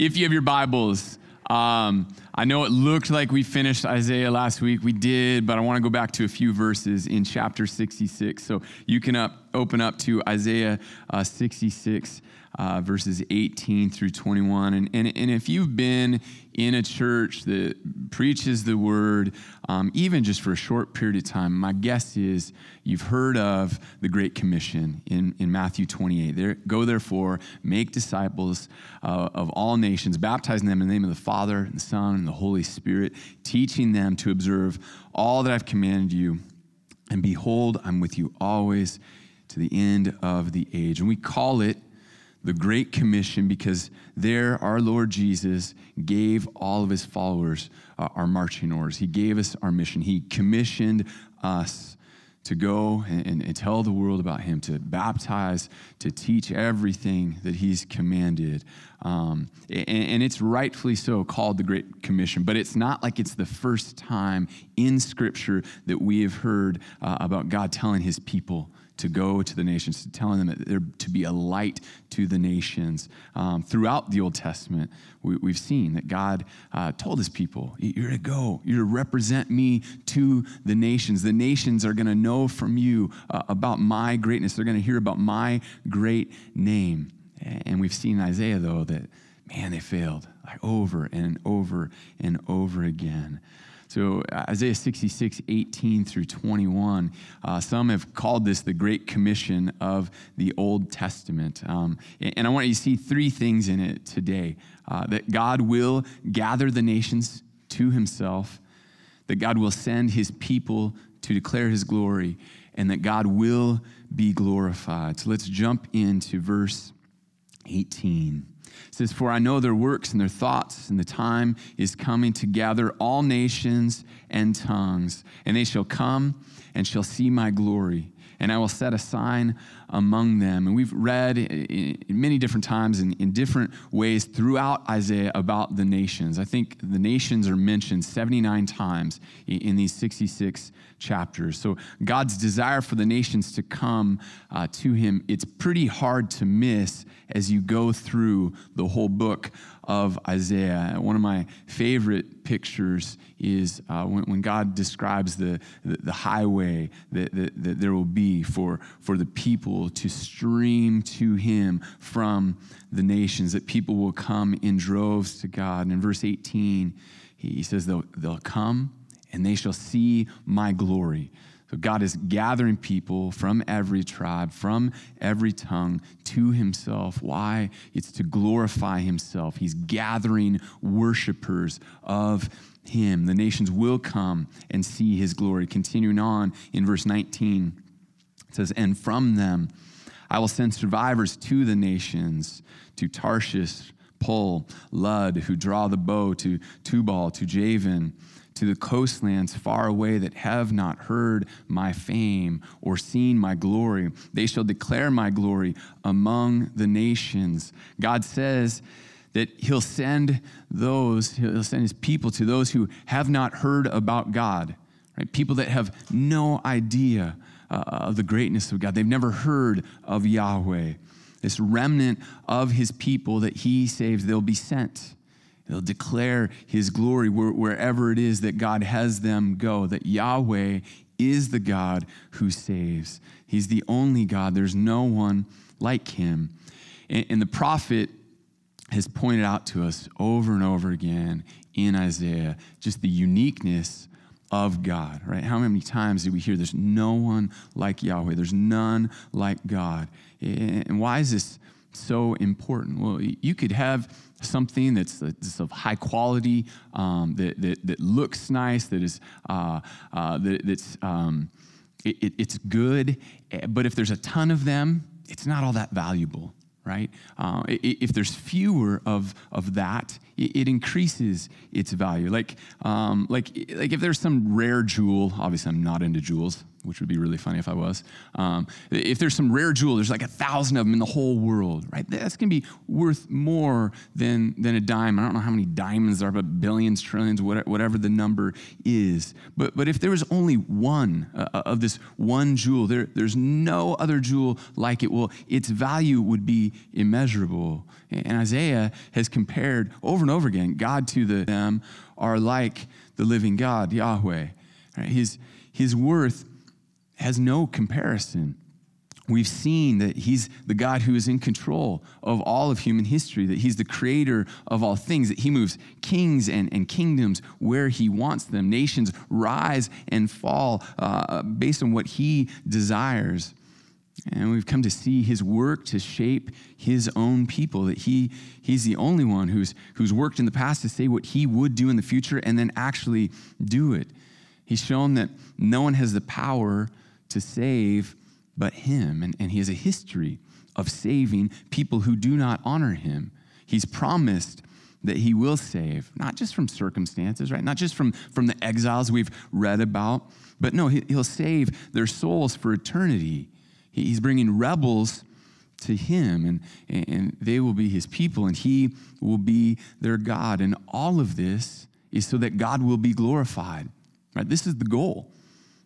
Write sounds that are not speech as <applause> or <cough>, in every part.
if you have your Bibles, um, I know it looked like we finished Isaiah last week. We did, but I want to go back to a few verses in chapter 66. So you can up, open up to Isaiah uh, 66 uh, verses 18 through 21. And, and, and if you've been in a church that preaches the word, um, even just for a short period of time, my guess is you've heard of the Great Commission in, in Matthew 28. There, Go therefore, make disciples uh, of all nations, baptizing them in the name of the Father, and the Son, and the Holy Spirit, teaching them to observe all that I've commanded you. And behold, I'm with you always to the end of the age. And we call it the Great Commission because there our Lord Jesus gave all of his followers uh, our marching orders. He gave us our mission. He commissioned us to go and, and, tell the world about him, to baptize, to teach everything that he's commanded. Um, and, and, it's rightfully so called the Great Commission, but it's not like it's the first time in Scripture that we have heard uh, about God telling his people to go to the nations, to telling them that they're to be a light to the nations. Um, throughout the Old Testament, we, have seen that God uh, told his people, You're to go, you're to represent me to the nations. The nations are going to know from you uh, about my greatness, they're going to hear about my great name. And we've seen Isaiah, though, that man, they failed like over and over and over again. So, Isaiah 66, 18 through 21, uh, some have called this the Great Commission of the Old Testament. Um, and I want you to see three things in it today uh, that God will gather the nations to himself, that God will send his people to declare his glory, and that God will be glorified. So, let's jump into verse 18. Says, For I know their works and their thoughts, and the time is coming to gather all nations and tongues, and they shall come and shall see my glory. And I will set a sign among them. And we've read many different times in, in different ways throughout Isaiah about the nations. I think the nations are mentioned 79 times in these 66 chapters. So God's desire for the nations to come uh, to him, it's pretty hard to miss as you go through the whole book of Isaiah. One of my favorite pictures is uh, when, when, God describes the, the, the highway that, that, that, there will be for, for the people to stream to Him from the nations, that people will come in droves to God. And in verse 18, he says, They'll, they'll come and they shall see my glory. So God is gathering people from every tribe, from every tongue to himself. Why? It's to glorify himself. He's gathering worshipers of him. The nations will come and see his glory. Continuing on in verse 19, it says, And from them I will send survivors to the nations, to Tarshish, Pul, Lud, who draw the bow, to Tubal, to Javan to the coastlands far away that have not heard my fame or seen my glory. They shall declare my glory among the nations. God says that He'll send those, He'll send His people to those who have not heard about God, right? People that have no idea uh, of the greatness of God. They've never heard of Yahweh. This remnant of His people that He saves, they'll be sent. They'll declare his glory wherever it is that God has them go, that Yahweh is the God who saves. He's the only God. There's no one like him. And, the prophet has pointed out to us over and over again in Isaiah just the uniqueness of God, right? How many times do we hear there's no one like Yahweh? There's none like God. And why is this so important? Well, you could have something that's, that's of high quality, um, that, that, that, looks nice, that is uh, uh, that, that's um, it, it's good, eh, but if there's a ton of them, it's not all that valuable, right? Uh, if there's fewer of, of that, it, increases its value. Like, um, like, like if there's some rare jewel, obviously I'm not into jewels, which would be really funny if I was. Um, if there's some rare jewel, there's like a thousand of them in the whole world, right? That's to be worth more than, than a dime. I don't know how many diamonds there are, but billions, trillions, whatever the number is. But, but if there was only one uh, uh, of this one jewel, there, there's no other jewel like it. Well, its value would be immeasurable. And Isaiah has compared over and over again God to the, them are like the living God, Yahweh. Right? His, his worth has no comparison. We've seen that he's the God who is in control of all of human history, that he's the creator of all things, that he moves kings and, and kingdoms where he wants them. Nations rise and fall uh, based on what he desires. And we've come to see his work to shape his own people, that he, he's the only one who's, who's worked in the past to say what he would do in the future and then actually do it. He's shown that no one has the power to save but him. And, and he has a history of saving people who do not honor him. He's promised that he will save, not just from circumstances, right? Not just from, from the exiles we've read about, but no, he, he'll save their souls for eternity. He, he's bringing rebels to him, and, and they will be his people, and he will be their God. And all of this is so that God will be glorified, right? This is the goal.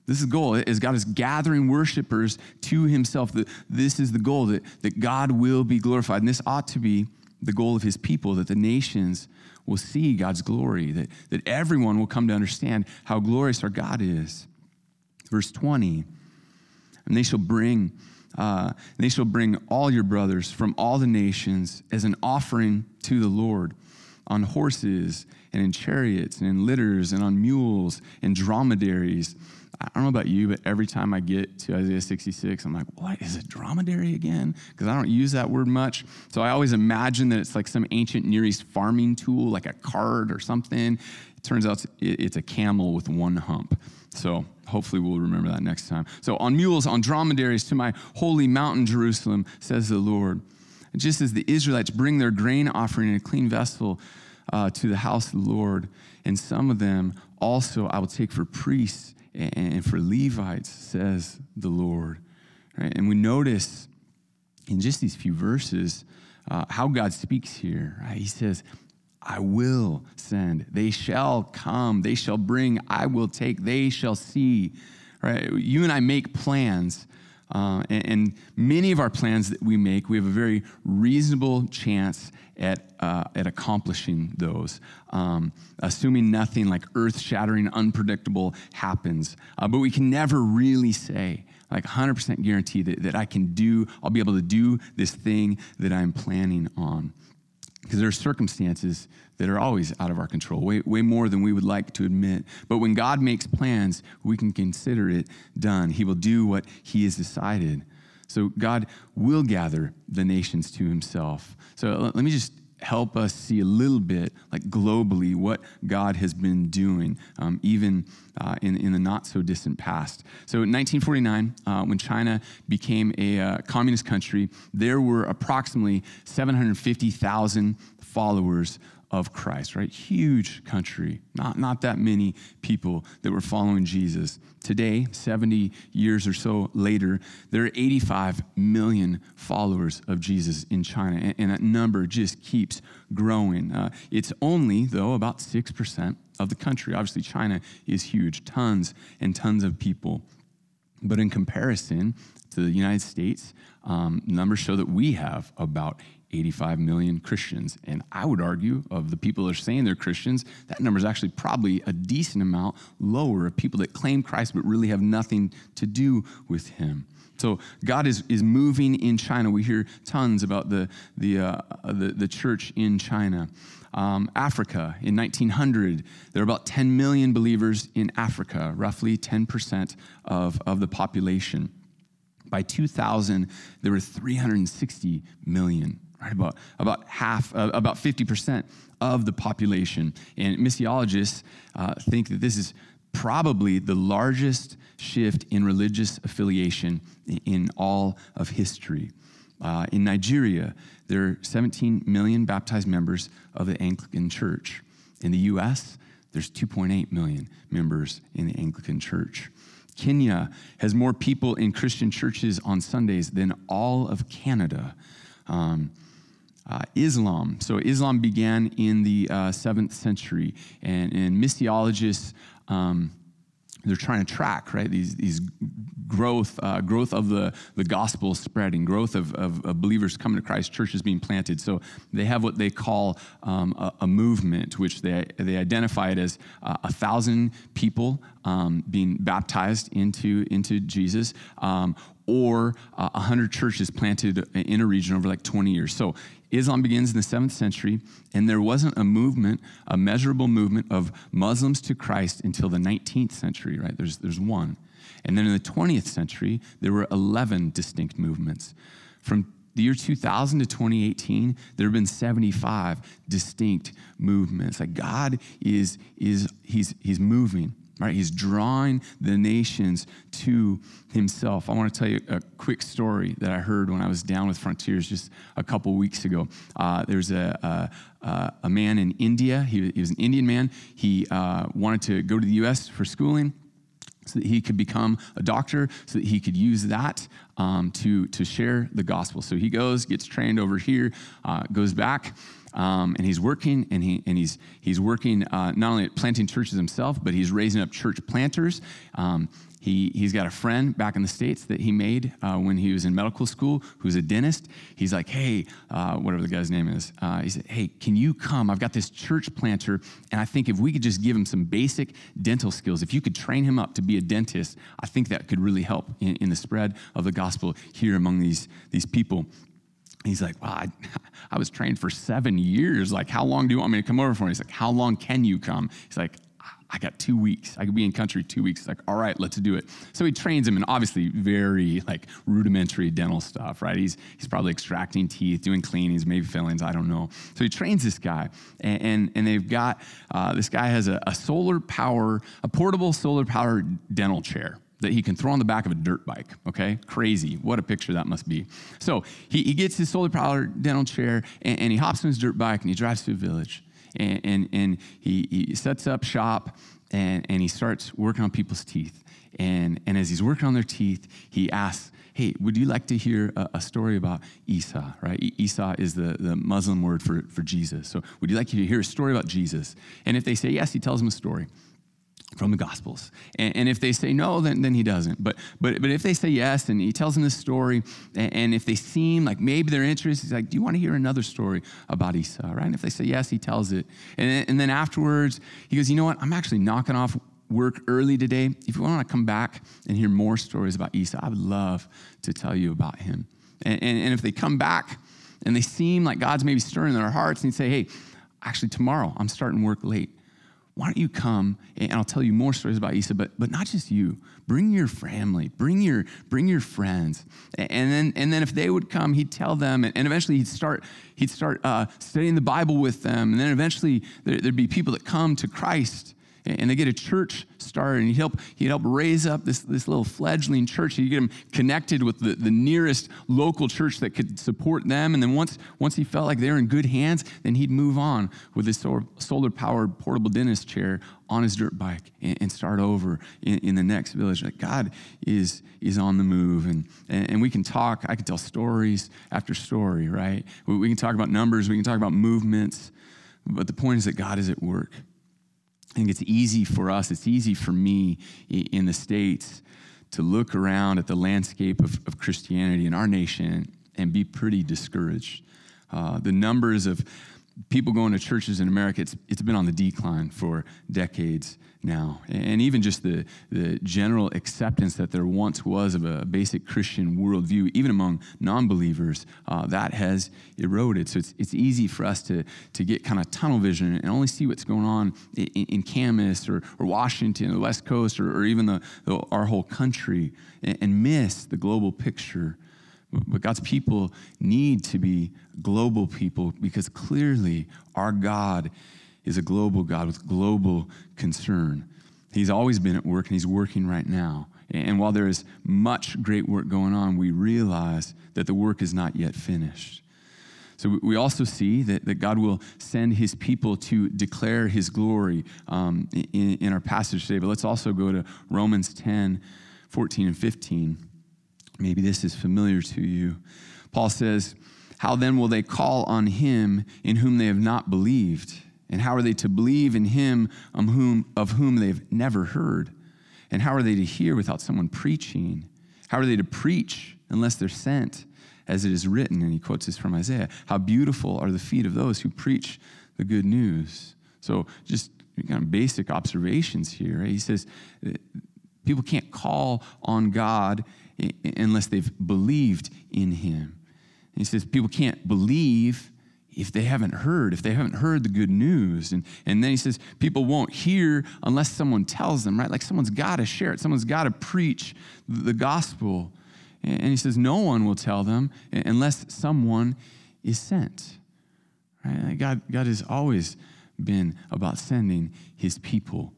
This is the goal, is God is gathering worshipers to himself. This is the goal, that, that God will be glorified. And this ought to be the goal of his people, that the nations will see God's glory, that, that everyone will come to understand how glorious our God is. Verse 20, and they shall bring, uh, they shall bring all your brothers from all the nations as an offering to the Lord on horses and in chariots and in litters and on mules and dromedaries I don't know about you, but every time I get to Isaiah 66, I'm like, what is a dromedary again? Because I don't use that word much. So I always imagine that it's like some ancient Near East farming tool, like a cart or something. It turns out it's a camel with one hump. So hopefully we'll remember that next time. So on mules, on dromedaries to my holy mountain, Jerusalem, says the Lord. just as the Israelites bring their grain offering in a clean vessel uh, to the house of the Lord, and some of them also I will take for priests and for Levites, says the Lord. Right? And we notice in just these few verses uh, how God speaks here. Right? He says, I will send. They shall come. They shall bring. I will take. They shall see. Right? You and I make plans. Uh, and, and, many of our plans that we make, we have a very reasonable chance at, uh, at accomplishing those, um, assuming nothing like earth shattering, unpredictable happens. Uh, but we can never really say, like 100% guarantee that, that I can do, I'll be able to do this thing that I'm planning on. Because there are circumstances that are always out of our control, way, way more than we would like to admit. But when God makes plans, we can consider it done. He will do what He has decided. So God will gather the nations to Himself. So let me just help us see a little bit, like globally, what God has been doing, um, even uh, in, in the not so distant past. So in 1949, uh, when China became a uh, communist country, there were approximately 750,000 followers of Christ, right? Huge country, not, not that many people that were following Jesus. Today, 70 years or so later, there are 85 million followers of Jesus in China, and, and that number just keeps growing. Uh, it's only, though, about 6% of the country. Obviously, China is huge, tons and tons of people. But in comparison to the United States, um, numbers show that we have about 85 million Christians. And I would argue, of the people that are saying they're Christians, that number is actually probably a decent amount lower of people that claim Christ but really have nothing to do with him. So God is, is moving in China. We hear tons about the, the, uh, the, the, church in China. Um, Africa, in 1900, there were about 10 million believers in Africa, roughly 10% of, of the population. By 2000, there were 360 million right? About, about half, uh, about 50% of the population. And missiologists uh, think that this is probably the largest shift in religious affiliation in all of history. Uh, in Nigeria, there are 17 million baptized members of the Anglican Church. In the US, there's 2.8 million members in the Anglican Church. Kenya has more people in Christian churches on Sundays than all of Canada. Um, uh, Islam. So, Islam began in the uh, seventh century, and, and missiologists. Um, they're trying to track right these, these growth uh, growth of the, the gospel spreading growth of, of, of, believers coming to christ churches being planted so they have what they call um, a, a, movement which they, they identify it as uh, a thousand people um, being baptized into, into jesus um, or uh, 100 churches planted in a region over like 20 years so Islam begins in the seventh century, and there wasn't a movement, a measurable movement of Muslims to Christ until the 19th century, right? There's, there's one. And then in the 20th century, there were 11 distinct movements. From the year 2000 to 2018, there have been 75 distinct movements. Like God is, is he's, he's moving right? He's drawing the nations to himself. I want to tell you a quick story that I heard when I was down with Frontiers just a couple weeks ago. Uh, there's a, a, a, man in India, he, he, was an Indian man. He uh, wanted to go to the US for schooling so that he could become a doctor, so that he could use that um, to, to share the gospel. So he goes, gets trained over here, uh, goes back. Um, and he's working, and, he, and he's, he's working uh, not only at planting churches himself, but he's raising up church planters. Um, he, he's got a friend back in the States that he made uh, when he was in medical school who's a dentist. He's like, hey, uh, whatever the guy's name is, uh, he said, hey, can you come? I've got this church planter, and I think if we could just give him some basic dental skills, if you could train him up to be a dentist, I think that could really help in, in the spread of the gospel here among these, these people. He's like, well, I, <laughs> I was trained for seven years. Like, how long do you want me to come over for? He's like, how long can you come? He's like, I got two weeks. I could be in country two weeks. He's like, all right, let's do it. So he trains him in obviously very like rudimentary dental stuff, right? He's, he's probably extracting teeth, doing cleanings, maybe fillings, I don't know. So he trains this guy, and, and, and they've got, uh, this guy has a, a solar power, a portable solar power dental chair that he can throw on the back of a dirt bike. Okay, crazy. What a picture that must be. So he, he gets his solar powered dental chair and, and, he hops on his dirt bike and he drives to a village and, and, and he, he sets up shop and, and he starts working on people's teeth. And, and as he's working on their teeth, he asks, Hey, would you like to hear a, a story about Isa, right? Isa is the, the Muslim word for, for Jesus. So, would you like to hear a story about Jesus? And if they say yes, he tells them a story from the Gospels. And, and, if they say no, then, then he doesn't. But, but, but if they say yes, and he tells them this story, and, and if they seem like maybe they're interested, he's like, Do you want to hear another story about Isa? Right? And if they say yes, he tells it. And and then afterwards, he goes, You know what? I'm actually knocking off work early today. If you want to come back and hear more stories about Isa, I would love to tell you about him. And, and, and if they come back and they seem like God's maybe stirring in their hearts, and say, Hey, actually, tomorrow I'm starting work late why don't you come and I'll tell you more stories about Isa, but, but not just you. Bring your family, bring your, bring your friends. And then, and then if they would come, he'd tell them, and, eventually he'd start, he'd start uh, studying the Bible with them. And then eventually there, there'd be people that come to Christ and they get a church started and he'd help, he'd help raise up this, this little fledgling church. He'd get them connected with the, the nearest local church that could support them. And then once, once he felt like they were in good hands, then he'd move on with his solar powered portable dentist chair on his dirt bike and, and start over in, in, the next village. Like God is, is on the move. And, and, and, we can talk, I can tell stories after story, right? We, we can talk about numbers, we can talk about movements. But the point is that God is at work. I think it's easy for us, it's easy for me in the States to look around at the landscape of, of Christianity in our nation and be pretty discouraged. Uh, the numbers of people going to churches in America, it's, it's been on the decline for decades now. And even just the, the general acceptance that there once was of a basic Christian worldview, even among non believers, uh, that has eroded. So it's, it's easy for us to, to get kind of tunnel vision and only see what's going on in, in Camas or, or Washington or the West Coast or, or even the, the, our whole country and, and miss the global picture. But God's people need to be global people because clearly our God is a global God with global concern. He's always been at work and he's working right now. And while there is much great work going on, we realize that the work is not yet finished. So we also see that, that God will send his people to declare his glory um, in, in our passage today. But let's also go to Romans 10, 14, and 15. Maybe this is familiar to you. Paul says, How then will they call on him in whom they have not believed? And how are they to believe in him of whom, of whom they've never heard? And how are they to hear without someone preaching? How are they to preach unless they're sent? As it is written, and he quotes this from Isaiah How beautiful are the feet of those who preach the good news. So, just kind of basic observations here. Right? He says, people can't call on God unless they've believed in him. And he says, people can't believe if they haven't heard, if they haven't heard the good news. And, and then he says, people won't hear unless someone tells them, right? Like someone's got to share it, someone's got to preach the gospel. And he says, no one will tell them unless someone is sent. Right? God, God has always been about sending his people.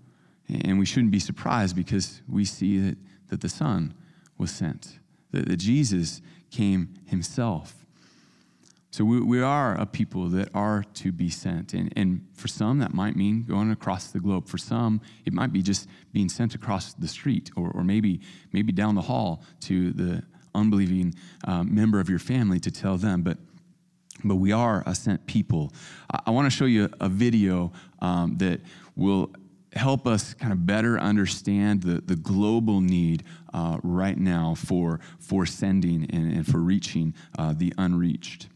And we shouldn't be surprised because we see that, that the Son was sent, that, that Jesus came himself. So we, we are a people that are to be sent. And, and for some, that might mean going across the globe. For some, it might be just being sent across the street or, or maybe, maybe down the hall to the unbelieving um, member of your family to tell them. But but we are a sent people. I, I want to show you a video um, that will help us kind of better understand the, the global need uh, right now for, for sending and, and for reaching uh, the unreached.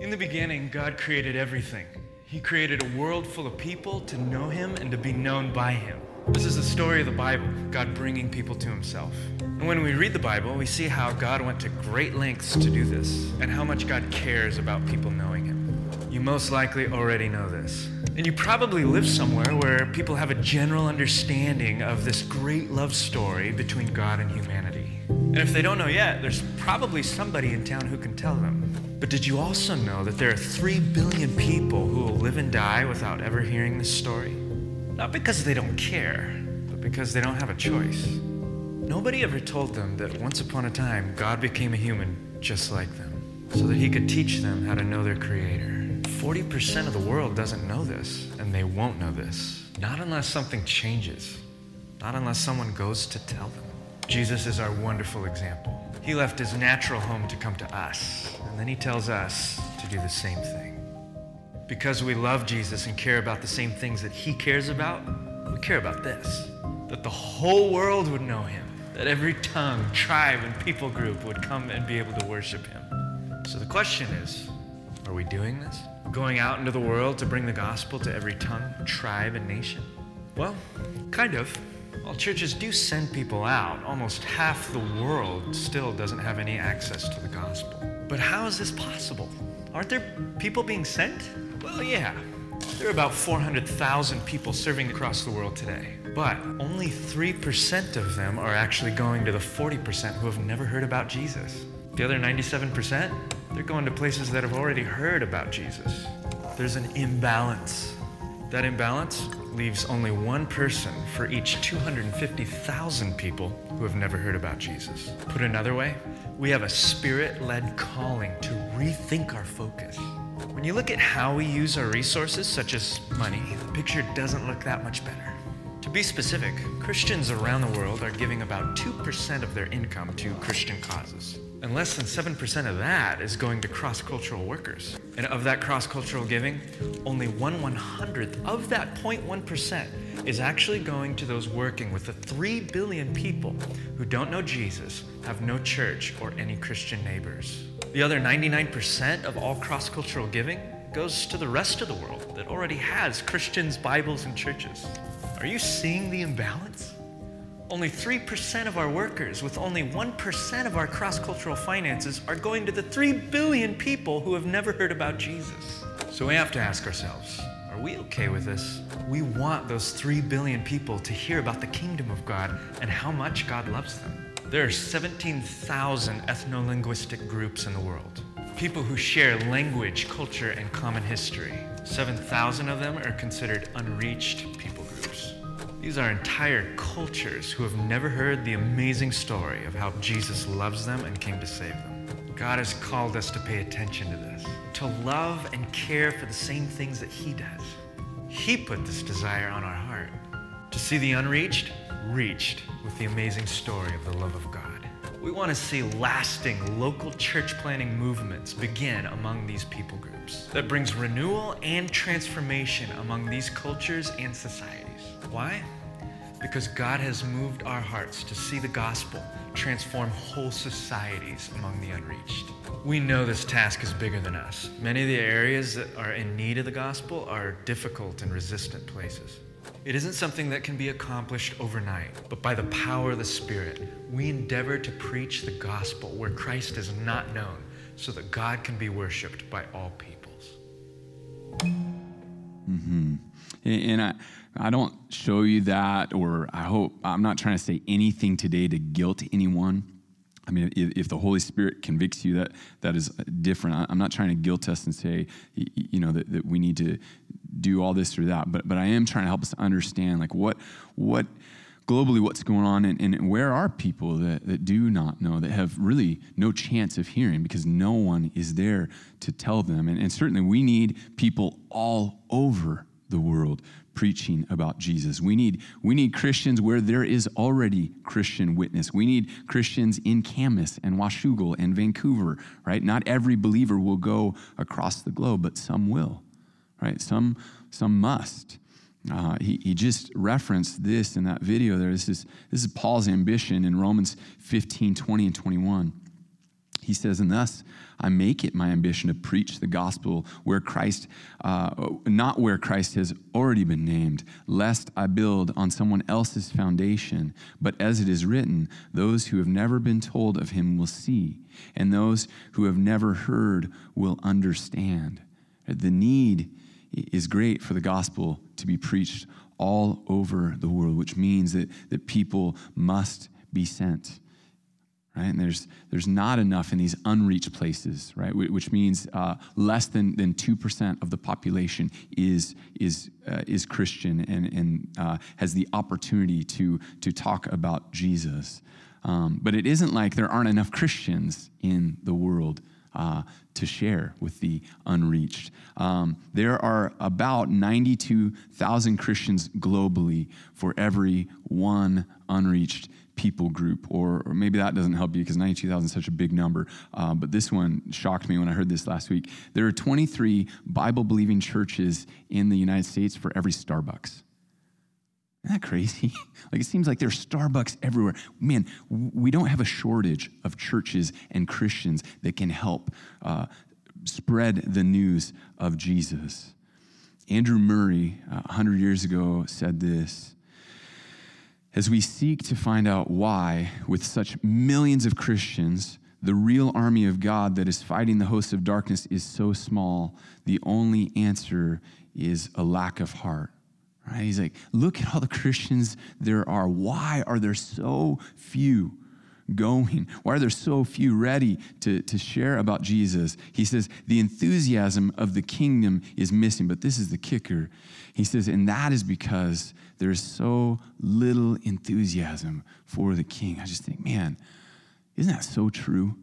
In the beginning, God created everything. He created a world full of people to know Him and to be known by Him. This is the story of the Bible, God bringing people to Himself. And when we read the Bible, we see how God went to great lengths to do this and how much God cares about people knowing Him. You most likely already know this. And you probably live somewhere where people have a general understanding of this great love story between God and humanity. And if they don't know yet, there's probably somebody in town who can tell them. But did you also know that there are 3 billion people who will live and die without ever hearing this story? Not because they don't care, but because they don't have a choice. Nobody ever told them that once upon a time God became a human just like them, so that he could teach them how to know their Creator. 40% of the world doesn't know this, and they won't know this. Not unless something changes, not unless someone goes to tell them. Jesus is our wonderful example. He left his natural home to come to us, and then he tells us to do the same thing. Because we love Jesus and care about the same things that he cares about, we care about this that the whole world would know him, that every tongue, tribe, and people group would come and be able to worship him. So the question is are we doing this? Going out into the world to bring the gospel to every tongue, tribe, and nation? Well, kind of. While churches do send people out, almost half the world still doesn't have any access to the gospel. But how is this possible? Aren't there people being sent? Well, yeah. There are about 400,000 people serving across the world today. But only 3% of them are actually going to the 40% who have never heard about Jesus. The other 97%, they're going to places that have already heard about Jesus. There's an imbalance. That imbalance leaves only one person for each 250,000 people who have never heard about Jesus. Put another way, we have a spirit led calling to rethink our focus. When you look at how we use our resources, such as money, the picture doesn't look that much better. To be specific, Christians around the world are giving about 2% of their income to Christian causes. And less than 7% of that is going to cross cultural workers. And of that cross cultural giving, only one one hundredth of that 0.1% is actually going to those working with the 3 billion people who don't know Jesus, have no church, or any Christian neighbors. The other 99% of all cross cultural giving goes to the rest of the world that already has Christians, Bibles, and churches. Are you seeing the imbalance? Only 3% of our workers, with only 1% of our cross cultural finances, are going to the 3 billion people who have never heard about Jesus. So we have to ask ourselves are we okay with this? We want those 3 billion people to hear about the kingdom of God and how much God loves them. There are 17,000 ethno linguistic groups in the world, people who share language, culture, and common history. 7,000 of them are considered unreached people groups. These are entire cultures who have never heard the amazing story of how Jesus loves them and came to save them. God has called us to pay attention to this, to love and care for the same things that He does. He put this desire on our heart to see the unreached reached with the amazing story of the love of God. We want to see lasting local church planting movements begin among these people groups that brings renewal and transformation among these cultures and societies. Why? Because God has moved our hearts to see the gospel transform whole societies among the unreached. We know this task is bigger than us. Many of the areas that are in need of the gospel are difficult and resistant places. It isn't something that can be accomplished overnight, but by the power of the Spirit, we endeavor to preach the gospel where Christ is not known so that God can be worshiped by all peoples. Mm-hmm. And I, I don't show you that, or I hope I'm not trying to say anything today to guilt anyone. I mean, if, if, the Holy Spirit convicts you, that that is different. I'm not trying to guilt us and say, you know, that, that we need to do all this or that. But but I am trying to help us understand, like what what globally what's going on and, and where are people that, that do not know that have really no chance of hearing because no one is there to tell them and, and certainly we need people all over the world preaching about Jesus. We need, we need Christians where there is already Christian witness. We need Christians in Camas and Washougal and Vancouver, right? Not every believer will go across the globe, but some will, right? Some, some must. Uh, he, he just referenced this in that video there. This is, this is Paul's ambition in Romans 15, 20, and 21. He says, And thus I make it my ambition to preach the gospel where Christ, uh, not where Christ has already been named, lest I build on someone else's foundation. But as it is written, those who have never been told of him will see, and those who have never heard will understand. The need is great for the gospel to be preached all over the world, which means that, that people must be sent right? And there's, there's not enough in these unreached places, right? Which means uh, less than, than 2% of the population is, is, uh, is Christian and, and uh, has the opportunity to, to talk about Jesus. Um, but it isn't like there aren't enough Christians in the world uh, to share with the unreached. Um, there are about 92,000 Christians globally for every one unreached people group, or, or maybe that doesn't help you because 92,000 is such a big number. Uh, but this one shocked me when I heard this last week. There are 23 Bible believing churches in the United States for every Starbucks. Isn't that crazy? <laughs> like it seems like there's Starbucks everywhere. Man, we don't have a shortage of churches and Christians that can help uh, spread the news of Jesus. Andrew Murray, uh, 100 years ago, said this as we seek to find out why, with such millions of Christians, the real army of God that is fighting the hosts of darkness is so small, the only answer is a lack of heart. Right? He's like, look at all the Christians there are. Why are there so few? going? Why are there so few ready to, to share about Jesus? He says, the enthusiasm of the kingdom is missing, but this is the kicker. He says, and that is because there's so little enthusiasm for the king. I just think, man, isn't that so true?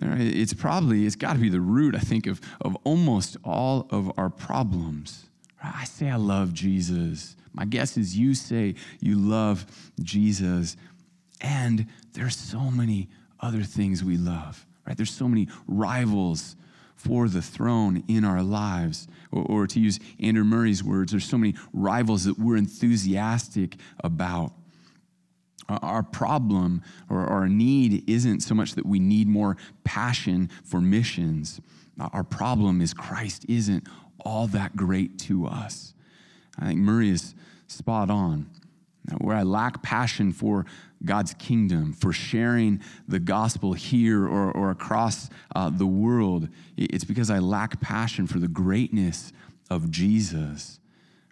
It's probably, it's got to be the root, I think, of, of almost all of our problems. I say I love Jesus. My guess is you say you love Jesus. And there's so many other things we love, right? There's so many rivals for the throne in our lives. Or, or, to use Andrew Murray's words, there's so many rivals that we're enthusiastic about. Uh, our problem or our need isn't so much that we need more passion for missions. Uh, our problem is Christ isn't all that great to us. I think Murray is spot on. Where I lack passion for God's kingdom, for sharing the gospel here or, or across uh, the world, it's because I lack passion for the greatness of Jesus.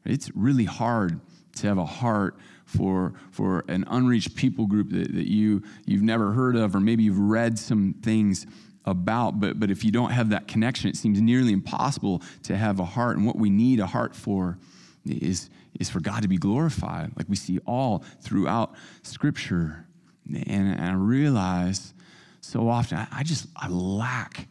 It's really hard to have a heart for, for an unreached people group that, that you, you've never heard of, or maybe you've read some things about, but, but if you don't have that connection, it seems nearly impossible to have a heart. And what we need a heart for is, is for God to be glorified, like we see all throughout Scripture. And, and I realize so often I, I just I lack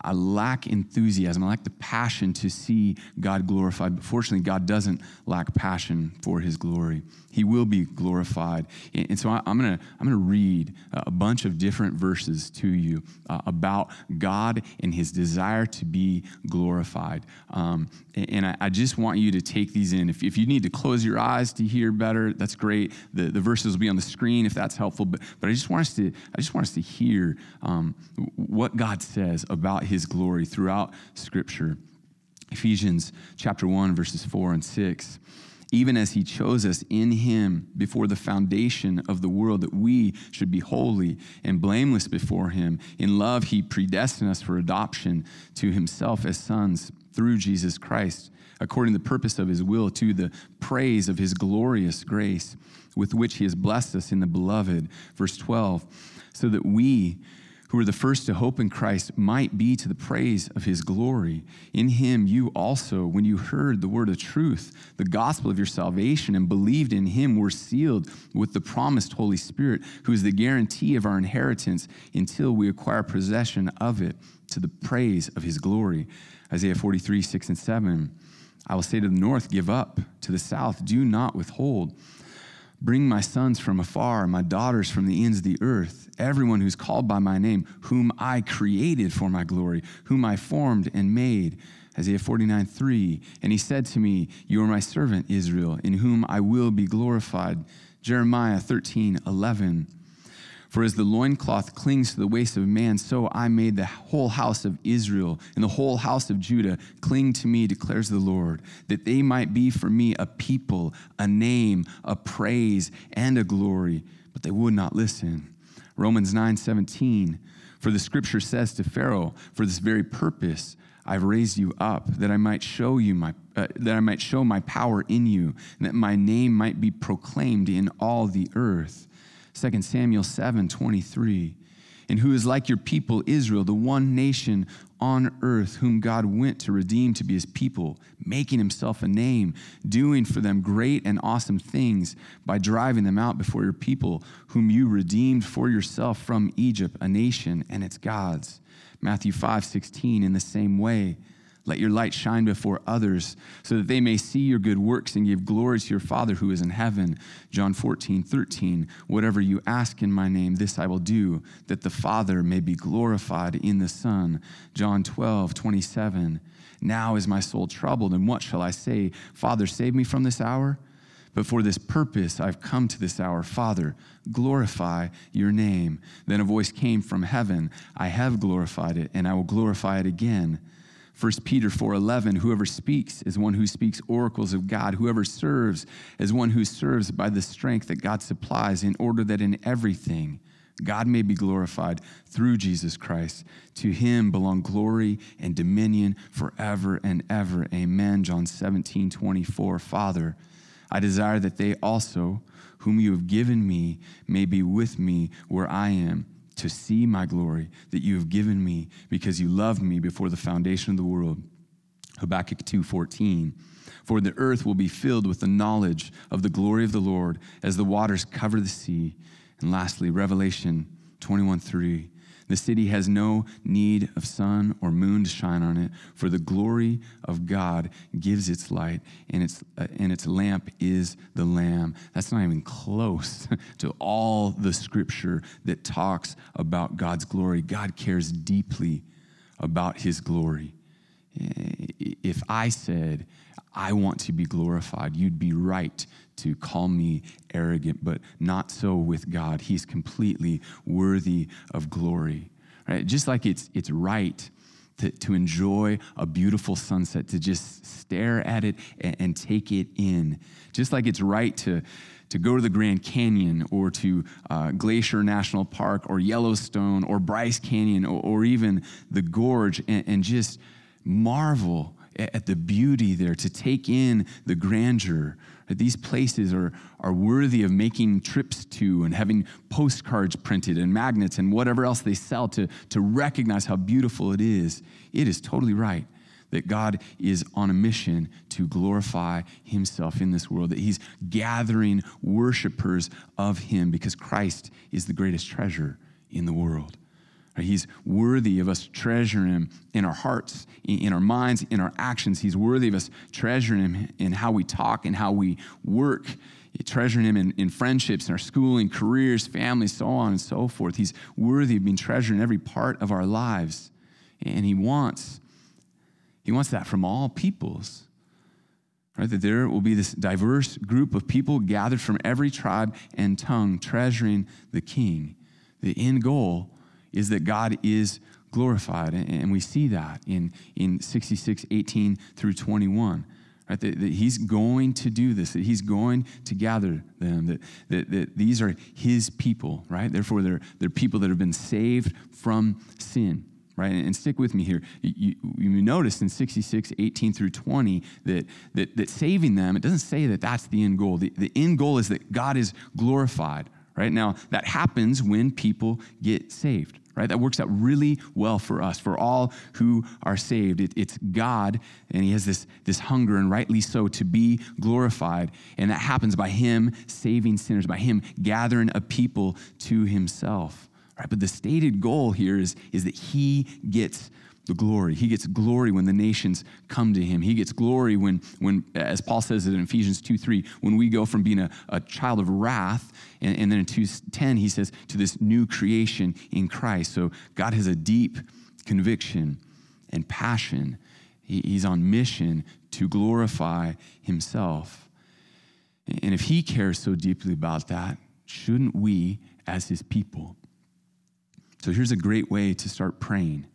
I lack enthusiasm. I lack the passion to see God glorified. But fortunately, God doesn't lack passion for his glory. He will be glorified. And so I'm going to I'm to read a bunch of different verses to you uh, about God and his desire to be glorified. Um, and I, just want you to take these in. If, if you need to close your eyes to hear better, that's great. The, the verses will be on the screen if that's helpful. But, but I just want us to I just want us to hear um, what God says about his glory throughout Scripture. Ephesians chapter 1, verses 4 and 6 even as he chose us in him before the foundation of the world, that we should be holy and blameless before him. In love, he predestined us for adoption to himself as sons through Jesus Christ, according to the purpose of his will, to the praise of his glorious grace, with which he has blessed us in the beloved. Verse 12, so that we, who were the first to hope in Christ might be to the praise of his glory. In him you also, when you heard the word of truth, the gospel of your salvation, and believed in him, were sealed with the promised Holy Spirit, who is the guarantee of our inheritance until we acquire possession of it to the praise of his glory. Isaiah 43, 6 and 7. I will say to the north, Give up, to the south, do not withhold. Bring my sons from afar, my daughters from the ends of the earth, everyone who's called by my name, whom I created for my glory, whom I formed and made. Isaiah 49, 3. And he said to me, You are my servant, Israel, in whom I will be glorified. Jeremiah 13, 11. For as the loincloth clings to the waist of man, so I made the whole house of Israel and the whole house of Judah cling to me, declares the Lord, that they might be for me a people, a name, a praise, and a glory. But they would not listen. Romans 9 17. For the scripture says to Pharaoh, For this very purpose I've raised you up, that I might show you my uh, that I might show my power in you, and that my name might be proclaimed in all the earth. 2 Samuel 7 23. And who is like your people Israel, the one nation on earth whom God went to redeem to be his people, making himself a name, doing for them great and awesome things by driving them out before your people, whom you redeemed for yourself from Egypt, a nation and its gods. Matthew 5 16, in the same way. Let your light shine before others so that they may see your good works and give glory to your Father who is in heaven. John 14, 13. Whatever you ask in my name, this I will do, that the Father may be glorified in the Son. John 12, 27. Now is my soul troubled, and what shall I say? Father, save me from this hour? But for this purpose I've come to this hour. Father, glorify your name. Then a voice came from heaven I have glorified it, and I will glorify it again. 1 Peter 4:11 Whoever speaks is one who speaks oracles of God. Whoever serves is one who serves by the strength that God supplies in order that in everything God may be glorified through Jesus Christ. To him belong glory and dominion forever and ever. Amen. John 17:24 Father I desire that they also whom you have given me may be with me where I am to see my glory that you have given me because you loved me before the foundation of the world. Habakkuk 2:14 For the earth will be filled with the knowledge of the glory of the Lord as the waters cover the sea. And lastly, Revelation 21:3 the city has no need of sun or moon to shine on it, for the glory of God gives its light, and its, uh, and its lamp is the Lamb. That's not even close <laughs> to all the scripture that talks about God's glory. God cares deeply about his glory. If I said, I want to be glorified, you'd be right to call me arrogant, but not so with God. He's completely worthy of glory. Right? Just like it's, it's right to, to enjoy a beautiful sunset, to just stare at it and, and take it in. Just like it's right to, to go to the Grand Canyon or to uh, Glacier National Park or Yellowstone or Bryce Canyon or, or even the Gorge and, and just marvel at the beauty there, to take in the grandeur. These places are, are worthy of making trips to and having postcards printed and magnets and whatever else they sell to, to recognize how beautiful it is. It is totally right that God is on a mission to glorify himself in this world, that he's gathering worshipers of him because Christ is the greatest treasure in the world. He's worthy of us treasuring him in our hearts, in our minds, in our actions. He's worthy of us treasuring him in how we talk and how we work, treasuring him in, in friendships, in our schooling, careers, families, so on and so forth. He's worthy of being treasured in every part of our lives. And he wants, he wants that from all peoples. Right, that there will be this diverse group of people gathered from every tribe and tongue, treasuring the king. The end goal is that God is glorified. And we see that in, in 66, 18 through 21. Right, that, that, he's going to do this, that he's going to gather them, that, that, that these are his people, right? Therefore, they're, they're people that have been saved from sin, right? And, and stick with me here. You, you, notice in 66, 18 through 20 that, that, that saving them, it doesn't say that that's the end goal. The, the end goal is that God is glorified, right? Now, that happens when people get saved right? That works out really well for us, for all who are saved. It, it's God, and He has this, this hunger, and rightly so, to be glorified. And that happens by Him saving sinners, by Him gathering a people to Himself. Right? But the stated goal here is, is that He gets the glory. He gets glory when the nations come to him. He gets glory when, when as Paul says it in Ephesians 2 3, when we go from being a, a child of wrath, and, and then in 2.10, he says, to this new creation in Christ. So God has a deep conviction and passion. He, he's on mission to glorify himself. And if he cares so deeply about that, shouldn't we as his people? So here's a great way to start praying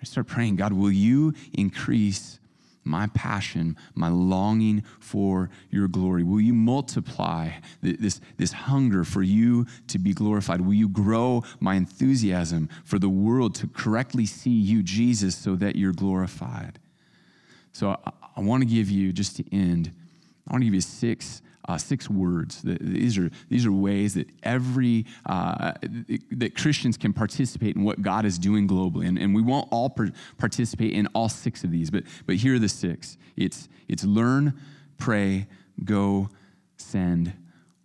I start praying, God, will you increase my passion, my longing for your glory? Will you multiply this, this hunger for you to be glorified? Will you grow my enthusiasm for the world to correctly see you, Jesus, so that you're glorified? So I, I want to give you, just to end, I want to give you six uh, six words. These are, these are ways that every, uh, that Christians can participate in what God is doing globally. And, and we won't all per- participate in all six of these, but, but here are the six. It's, it's learn, pray, go, send,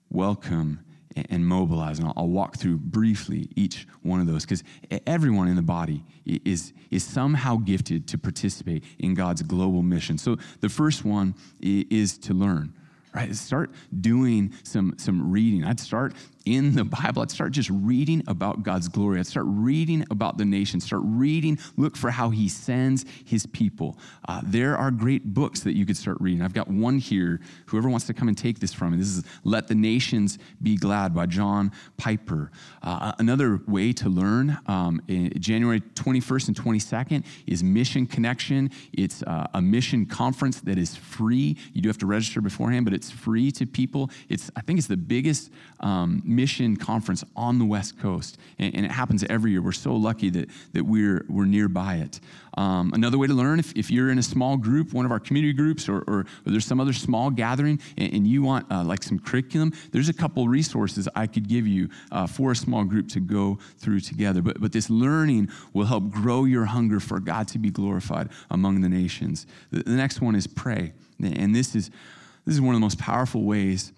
welcome, and mobilize. And I'll, I'll walk through briefly each one of those because everyone in the body is, is somehow gifted to participate in God's global mission. So the first one is to learn right? Start doing some, some reading. I'd start in the Bible. I'd start just reading about God's glory. I'd start reading about the nation. Start reading, look for how he sends his people. Uh, there are great books that you could start reading. I've got one here. Whoever wants to come and take this from me, this is Let the Nations Be Glad by John Piper. Uh, another way to learn, um, January 21st and 22nd, is Mission Connection. It's uh, a mission conference that is free. You do have to register beforehand, but it's free to people. It's, I think it's the biggest um, mission conference on the West Coast, and, and, it happens every year. We're so lucky that, that we're, we're nearby it. Um, another way to learn, if, if you're in a small group, one of our community groups, or, or, or there's some other small gathering, and, and you want uh, like some curriculum, there's a couple resources I could give you uh, for a small group to go through together. But, but this learning will help grow your hunger for God to be glorified among the nations. The, the next one is pray. And this is, this is one of the most powerful ways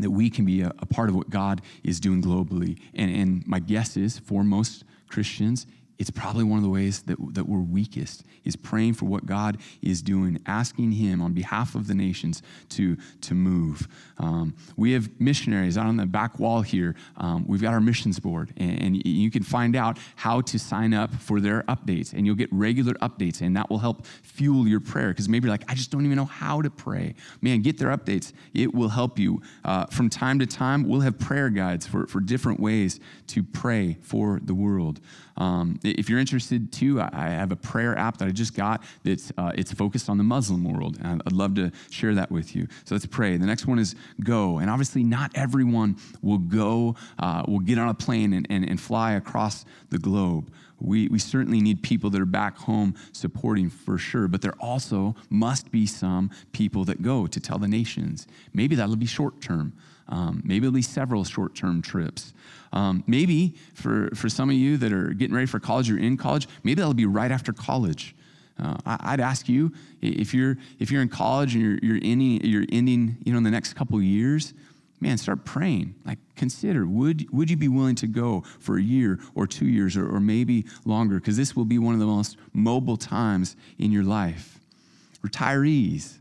that we can be a, a, part of what God is doing globally. And, and my guess is for most Christians, it's probably one of the ways that, that we're weakest is praying for what God is doing, asking Him on behalf of the nations to, to move. Um, we have missionaries out on the back wall here. Um, we've got our missions board, and, and, you can find out how to sign up for their updates, and you'll get regular updates, and that will help fuel your prayer because maybe you're like, I just don't even know how to pray. Man, get their updates. It will help you. Uh, from time to time, we'll have prayer guides for, for different ways to pray for the world. Um, if you're interested too, I have a prayer app that I just got that's uh, it's focused on the Muslim world. And I'd love to share that with you. So let's pray. The next one is go. And obviously, not everyone will go, uh, will get on a plane and, and, and fly across the globe. We, we certainly need people that are back home supporting for sure, but there also must be some people that go to tell the nations. Maybe that'll be short term. Um, maybe it'll be several short term trips. Um, maybe for, for some of you that are getting ready for college or in college, maybe that'll be right after college. Uh, I, would ask you if you're if you're in college and you're you're ending you're ending you know in the next couple years, man, start praying. Like consider would would you be willing to go for a year or two years or, or maybe longer? Because this will be one of the most mobile times in your life. Retirees,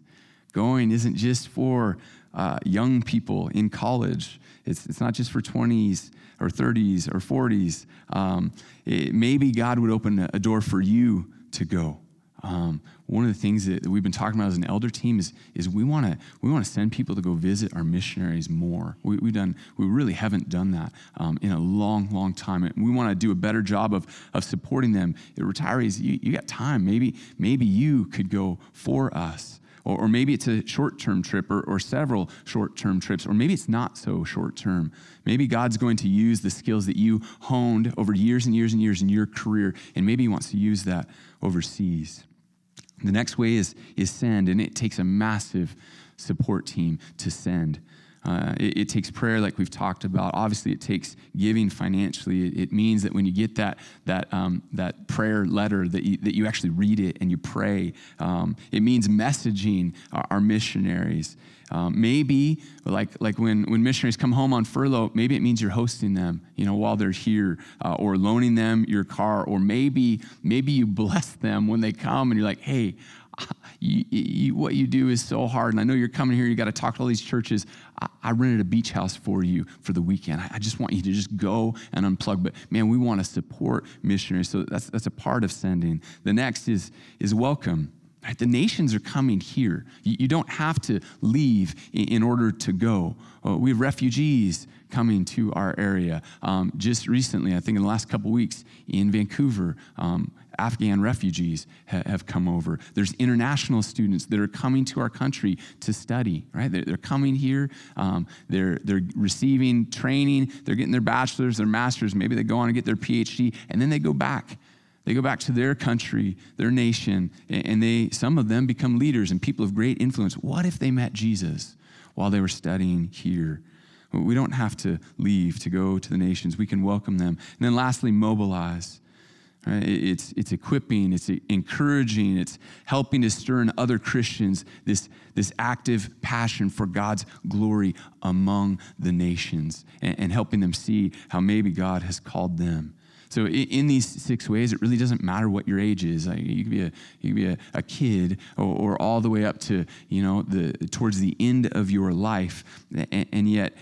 going isn't just for uh, young people in college. It's, it's not just for 20s or 30s or 40s. Um, it, maybe God would open a door for you to go. Um, one of the things that, we've been talking about as an elder team is, is we want to we want to send people to go visit our missionaries more. We, have done we really haven't done that um, in a long long time, and we want to do a better job of, of supporting them. The Retirees, you, you got time. Maybe maybe you could go for us. Or, or maybe it's a short term trip or, or several short term trips, or maybe it's not so short term. Maybe God's going to use the skills that you honed over years and years and years in your career, and maybe He wants to use that overseas. The next way is, is send, and it takes a massive support team to send. Uh, it, it, takes prayer, like we've talked about. Obviously, it takes giving financially. It, it means that when you get that that um, that prayer letter, that you, that you actually read it and you pray. Um, it means messaging our, our missionaries. Um, maybe, like like when when missionaries come home on furlough, maybe it means you're hosting them, you know, while they're here, uh, or loaning them your car, or maybe maybe you <laughs> bless them when they come, and you're like, hey you, you, what you do is so hard. And I know you're coming here, you got to talk to all these churches. I, I, rented a beach house for you for the weekend. I, I, just want you to just go and unplug. But man, we want to support missionaries. So that's, that's a part of sending. The next is, is welcome. Right? The nations are coming here. You, you don't have to leave in, in order to go. Uh, we have refugees coming to our area. Um, just recently, I think in the last couple weeks in Vancouver, um, Afghan refugees ha- have come over. There's international students that are coming to our country to study, right? They're, they're coming here, um, they're, they're receiving training, they're getting their bachelor's, their master's, maybe they go on and get their PhD, and then they go back. They go back to their country, their nation, and they, some of them become leaders and people of great influence. What if they met Jesus while they were studying here? We don't have to leave to go to the nations. We can welcome them. And then lastly, mobilize. Right? It's, it's equipping, it's encouraging, it's helping to stir in other Christians this, this active passion for God's glory among the nations and, and helping them see how maybe God has called them. So in, these six ways, it really doesn't matter what your age is. Like you could be a you could be a, a kid, or, or, all the way up to you know the towards the end of your life, and, and yet,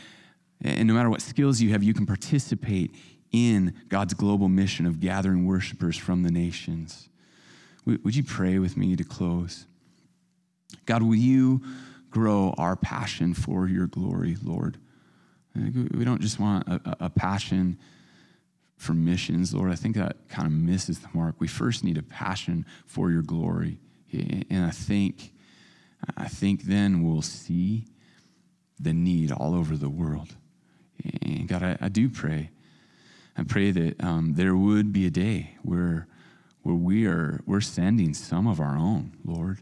and no matter what skills you have, you can participate in God's global mission of gathering worshipers from the nations. Would you pray with me to close? God, will you grow our passion for your glory, Lord? We don't just want a, a passion for missions, Lord. I think that kind of misses the mark. We first need a passion for your glory. And I think, I think then we'll see the need all over the world. And God, I, I do pray I pray that um, there would be a day where, where we are we're sending some of our own, Lord,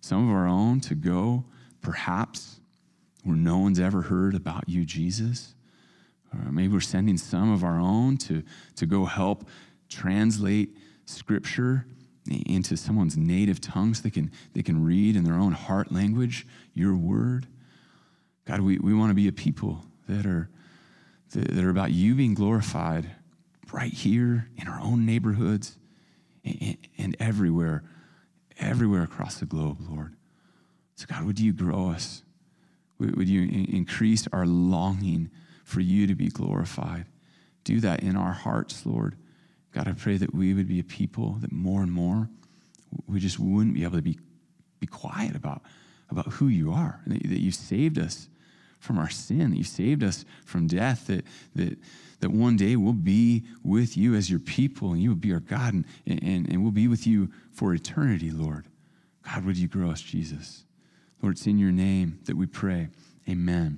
some of our own to go, perhaps where no one's ever heard about you, Jesus. Or maybe we're sending some of our own to, to go help translate Scripture into someone's native tongue so they can, they can read in their own heart language your word. God, we, we want to be a people that are that are about you being glorified right here in our own neighborhoods and everywhere, everywhere across the globe, Lord. So, God, would you grow us? Would you increase our longing for you to be glorified? Do that in our hearts, Lord. God, I pray that we would be a people that more and more we just wouldn't be able to be, be quiet about, about who you are, that, that you saved us from our sin, that you saved us from death, that, that, that one day we'll be with you as your people and you will be our God and, and, and we'll be with you for eternity, Lord. God, would you grow us, Jesus? Lord, it's in your name that we pray. Amen.